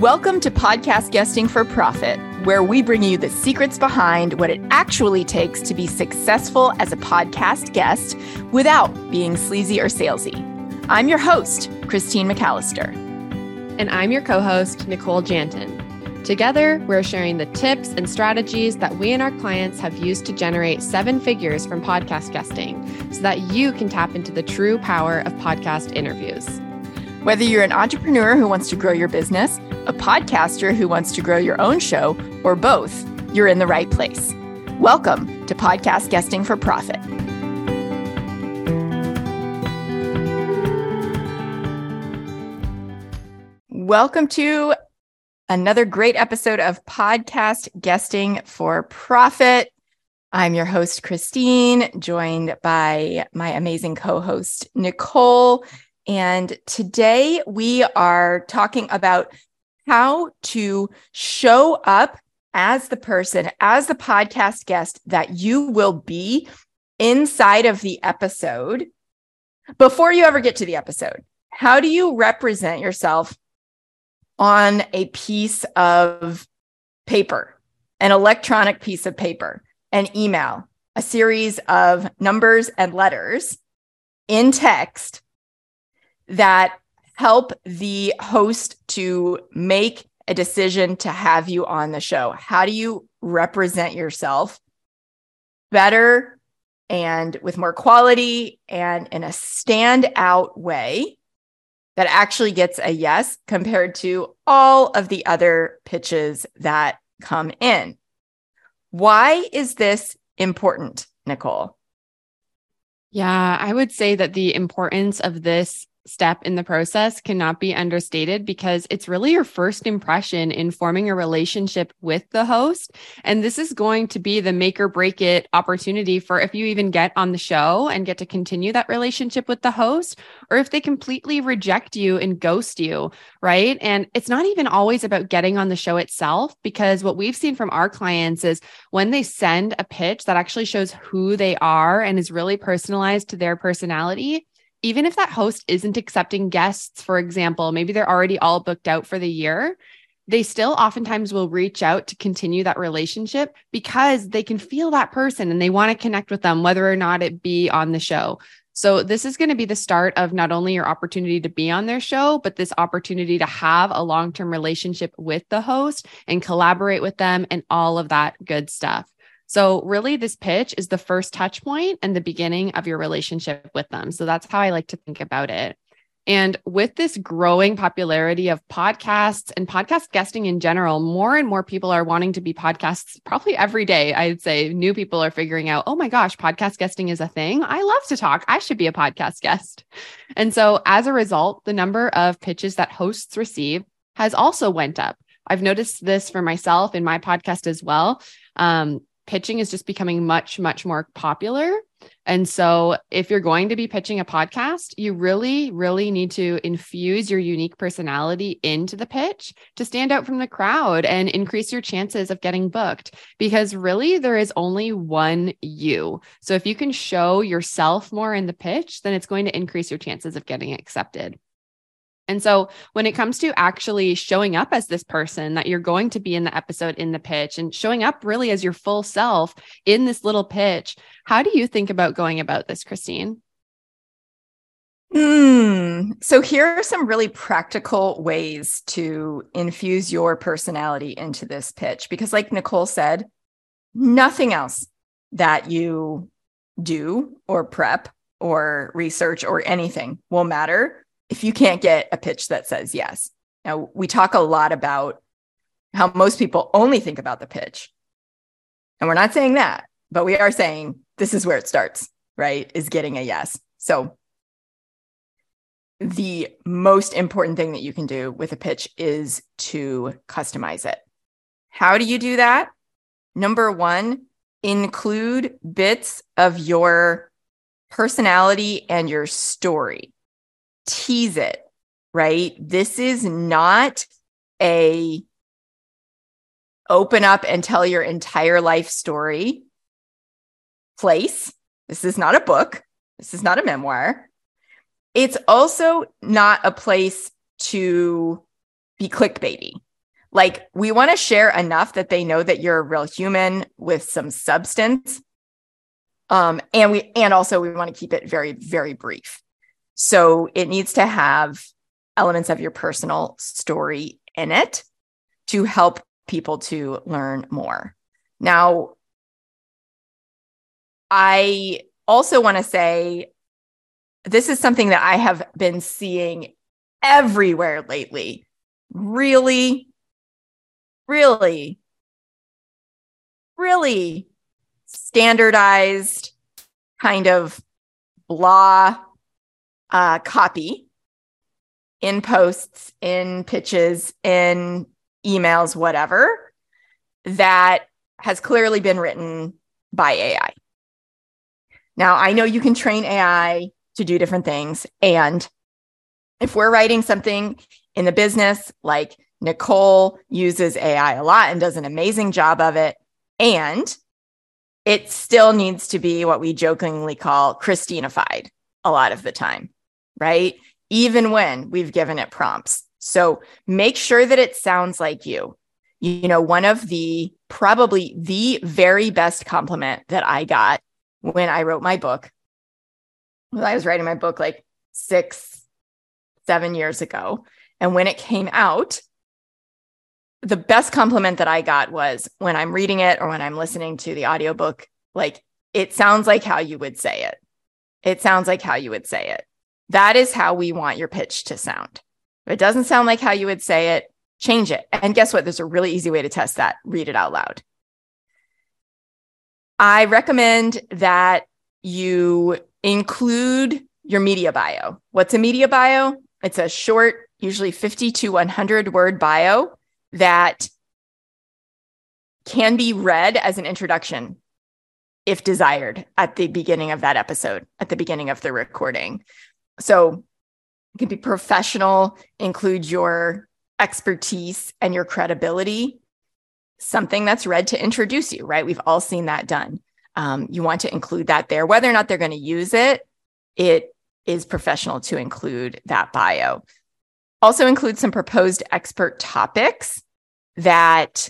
Welcome to Podcast Guesting for Profit, where we bring you the secrets behind what it actually takes to be successful as a podcast guest without being sleazy or salesy. I'm your host, Christine McAlister. And I'm your co host, Nicole Janton. Together, we're sharing the tips and strategies that we and our clients have used to generate seven figures from podcast guesting so that you can tap into the true power of podcast interviews. Whether you're an entrepreneur who wants to grow your business, a podcaster who wants to grow your own show, or both, you're in the right place. Welcome to Podcast Guesting for Profit. Welcome to another great episode of Podcast Guesting for Profit. I'm your host, Christine, joined by my amazing co host, Nicole. And today we are talking about how to show up as the person, as the podcast guest that you will be inside of the episode before you ever get to the episode. How do you represent yourself on a piece of paper, an electronic piece of paper, an email, a series of numbers and letters in text that help the host to make a decision to have you on the show? How do you represent yourself better and with more quality and in a standout way that actually gets a yes compared to all of the other pitches that come in? Why is this important, Nicole? Yeah, I would say that the importance of this step in the process cannot be understated because it's really your first impression in forming a relationship with the host. And this is going to be the make or break it opportunity for if you even get on the show and get to continue that relationship with the host, or if they completely reject you and ghost you, right? And it's not even always about getting on the show itself, because what we've seen from our clients is when they send a pitch that actually shows who they are and is really personalized to their personality even if that host isn't accepting guests, for example, maybe they're already all booked out for the year, they still oftentimes will reach out to continue that relationship because they can feel that person and they want to connect with them, whether or not it be on the show. So, this is going to be the start of not only your opportunity to be on their show, but this opportunity to have a long term relationship with the host and collaborate with them and all of that good stuff. So, really, this pitch is the first touch point and the beginning of your relationship with them. So, that's how I like to think about it. And with this growing popularity of podcasts and podcast guesting in general, more and more people are wanting to be podcasts probably every day. I'd say new people are figuring out, oh my gosh, podcast guesting is a thing. I love to talk. I should be a podcast guest. And so as a result, the number of pitches that hosts receive has also went up. I've noticed this for myself in my podcast as well. Um, pitching is just becoming much, much more popular. And so, if you're going to be pitching a podcast, you really, really need to infuse your unique personality into the pitch to stand out from the crowd and increase your chances of getting booked. Because really, there is only one you. So, if you can show yourself more in the pitch, then it's going to increase your chances of getting accepted. And so when it comes to actually showing up as this person that you're going to be in the episode in the pitch and showing up really as your full self in this little pitch, how do you think about going about this, Christine? Mm, so here are some really practical ways to infuse your personality into this pitch because like Nicole said, nothing else that you do or prep or research or anything will matter if you can't get a pitch that says yes. Now, we talk a lot about how most people only think about the pitch. And we're not saying that, but we are saying this is where it starts, right? Is getting a yes. So, the most important thing that you can do with a pitch is to customize it. How do you do that? Number one, include bits of your personality and your story tease it, right? This is not a open up and tell your entire life story place. This is not a book. This is not a memoir. It's also not a place to be clickbaity, Like we want to share enough that they know that you're a real human with some substance. Um, and we and also we want to keep it very, very brief. So it needs to have elements of your personal story in it to help people to learn more. Now, I also want to say this is something that I have been seeing everywhere lately. Really, really, really standardized kind of blah uh, copy in posts, in pitches, in emails, whatever, that has clearly been written by AI. Now, I know you can train AI to do different things. And if we're writing something in the business, like Nicole uses AI a lot and does an amazing job of it, and it still needs to be what we jokingly call Christinified a lot of the time, right? Even when we've given it prompts. So make sure that it sounds like you. You know, one of the probably the very best compliment that I got when I wrote my book, when I was writing my book like six, seven years ago. And when it came out, the best compliment that I got was when I'm reading it or when I'm listening to the audiobook, like it sounds like how you would say it. It sounds like how you would say it. That is how we want your pitch to sound. If it doesn't sound like how you would say it, change it. And guess what? There's a really easy way to test that. Read it out loud. I recommend that you include your media bio. What's a media bio? It's a short, usually 50 to 100 word bio that can be read as an introduction if desired at the beginning of that episode, at the beginning of the recording. So it can be professional, include your expertise and your credibility, something that's read to introduce you, right? We've all seen that done. Um, you want to include that there. Whether or not they're going to use it, it is professional to include that bio. Also, include some proposed expert topics that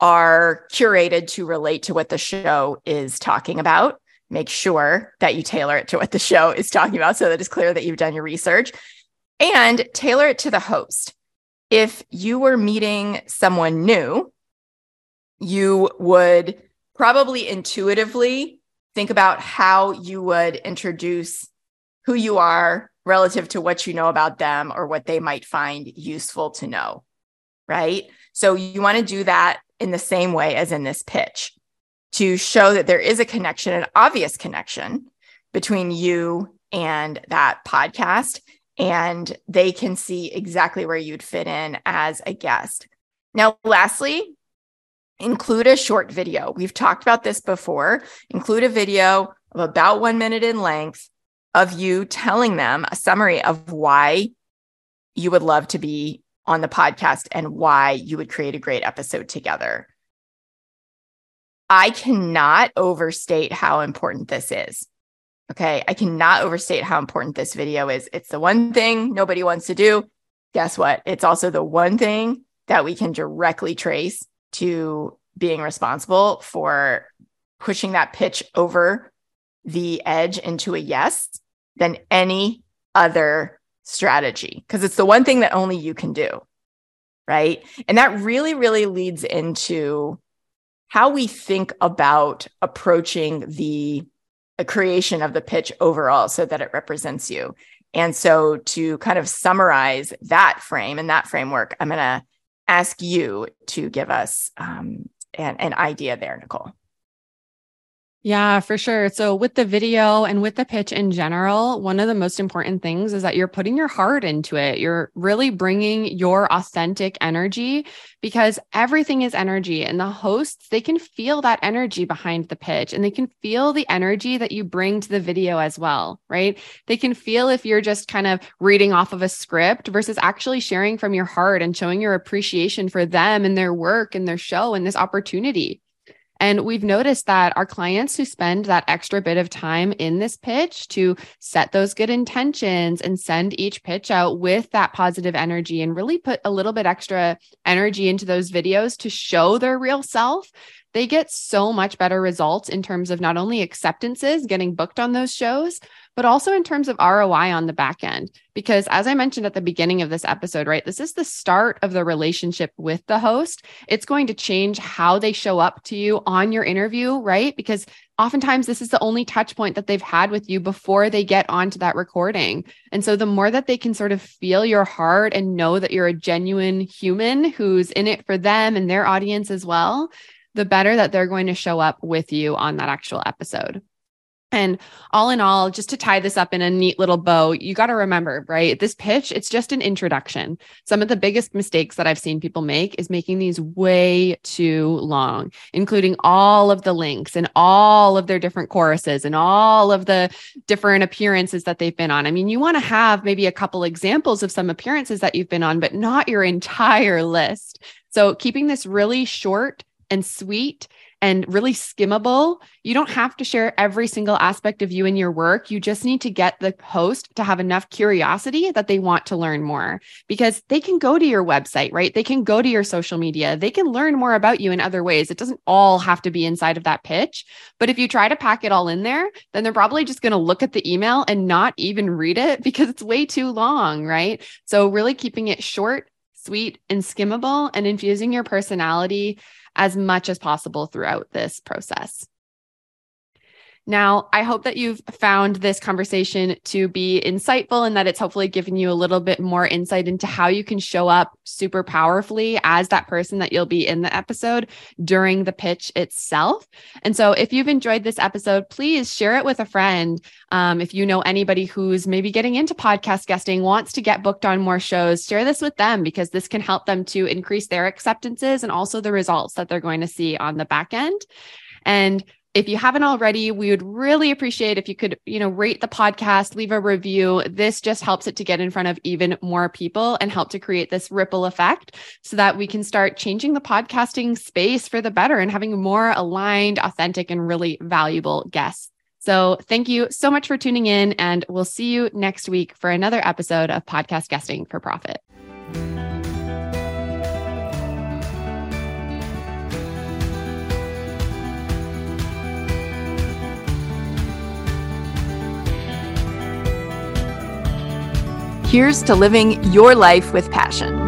are curated to relate to what the show is talking about. Make sure that you tailor it to what the show is talking about so that it's clear that you've done your research and tailor it to the host. If you were meeting someone new, you would probably intuitively think about how you would introduce who you are relative to what you know about them or what they might find useful to know. Right. So you want to do that in the same way as in this pitch to show that there is a connection, an obvious connection between you and that podcast. And they can see exactly where you'd fit in as a guest. Now, lastly, include a short video. We've talked about this before. Include a video of about one minute in length of you telling them a summary of why you would love to be on the podcast and why you would create a great episode together. I cannot overstate how important this is. Okay. I cannot overstate how important this video is. It's the one thing nobody wants to do. Guess what? It's also the one thing that we can directly trace to being responsible for pushing that pitch over the edge into a yes than any other strategy because it's the one thing that only you can do. Right. And that really, really leads into how we think about approaching the creation of the pitch overall so that it represents you. And so, to kind of summarize that frame and that framework, I'm going to ask you to give us um, an, an idea there, Nicole. Yeah, for sure. So, with the video and with the pitch in general, one of the most important things is that you're putting your heart into it. You're really bringing your authentic energy because everything is energy. And the hosts, they can feel that energy behind the pitch and they can feel the energy that you bring to the video as well, right? They can feel if you're just kind of reading off of a script versus actually sharing from your heart and showing your appreciation for them and their work and their show and this opportunity. And we've noticed that our clients who spend that extra bit of time in this pitch to set those good intentions and send each pitch out with that positive energy and really put a little bit extra energy into those videos to show their real self, they get so much better results in terms of not only acceptances, getting booked on those shows, but also in terms of ROI on the back end. Because as I mentioned at the beginning of this episode, right, this is the start of the relationship with the host. It's going to change how they show up to you on your interview, right? Because oftentimes this is the only touch point that they've had with you before they get onto that recording. And so the more that they can sort of feel your heart and know that you're a genuine human who's in it for them and their audience as well, the better that they're going to show up with you on that actual episode. And all in all, just to tie this up in a neat little bow, you got to remember, right? This pitch, it's just an introduction. Some of the biggest mistakes that I've seen people make is making these way too long, including all of the links and all of their different choruses and all of the different appearances that they've been on. I mean, you want to have maybe a couple examples of some appearances that you've been on, but not your entire list. So keeping this really short and sweet and really skimmable. You don't have to share every single aspect of you in your work. You just need to get the host to have enough curiosity that they want to learn more because they can go to your website, right? They can go to your social media. They can learn more about you in other ways. It doesn't all have to be inside of that pitch. But if you try to pack it all in there, then they're probably just going to look at the email and not even read it because it's way too long, right? So, really keeping it short, sweet, and skimmable and infusing your personality as much as possible throughout this process. Now, I hope that you've found this conversation to be insightful and that it's hopefully given you a little bit more insight into how you can show up super powerfully as that person that you'll be in the episode during the pitch itself. And so, if you've enjoyed this episode, please share it with a friend. Um, if you know anybody who's maybe getting into podcast guesting, wants to get booked on more shows, share this with them because this can help them to increase their acceptances and also the results that they're going to see on the back end. And if you haven't already, we would really appreciate if you could, you know, rate the podcast, leave a review. This just helps it to get in front of even more people and help to create this ripple effect so that we can start changing the podcasting space for the better and having more aligned, authentic, and really valuable guests. So, thank you so much for tuning in, and we'll see you next week for another episode of Podcast Guesting for Profit. Here's to living your life with passion.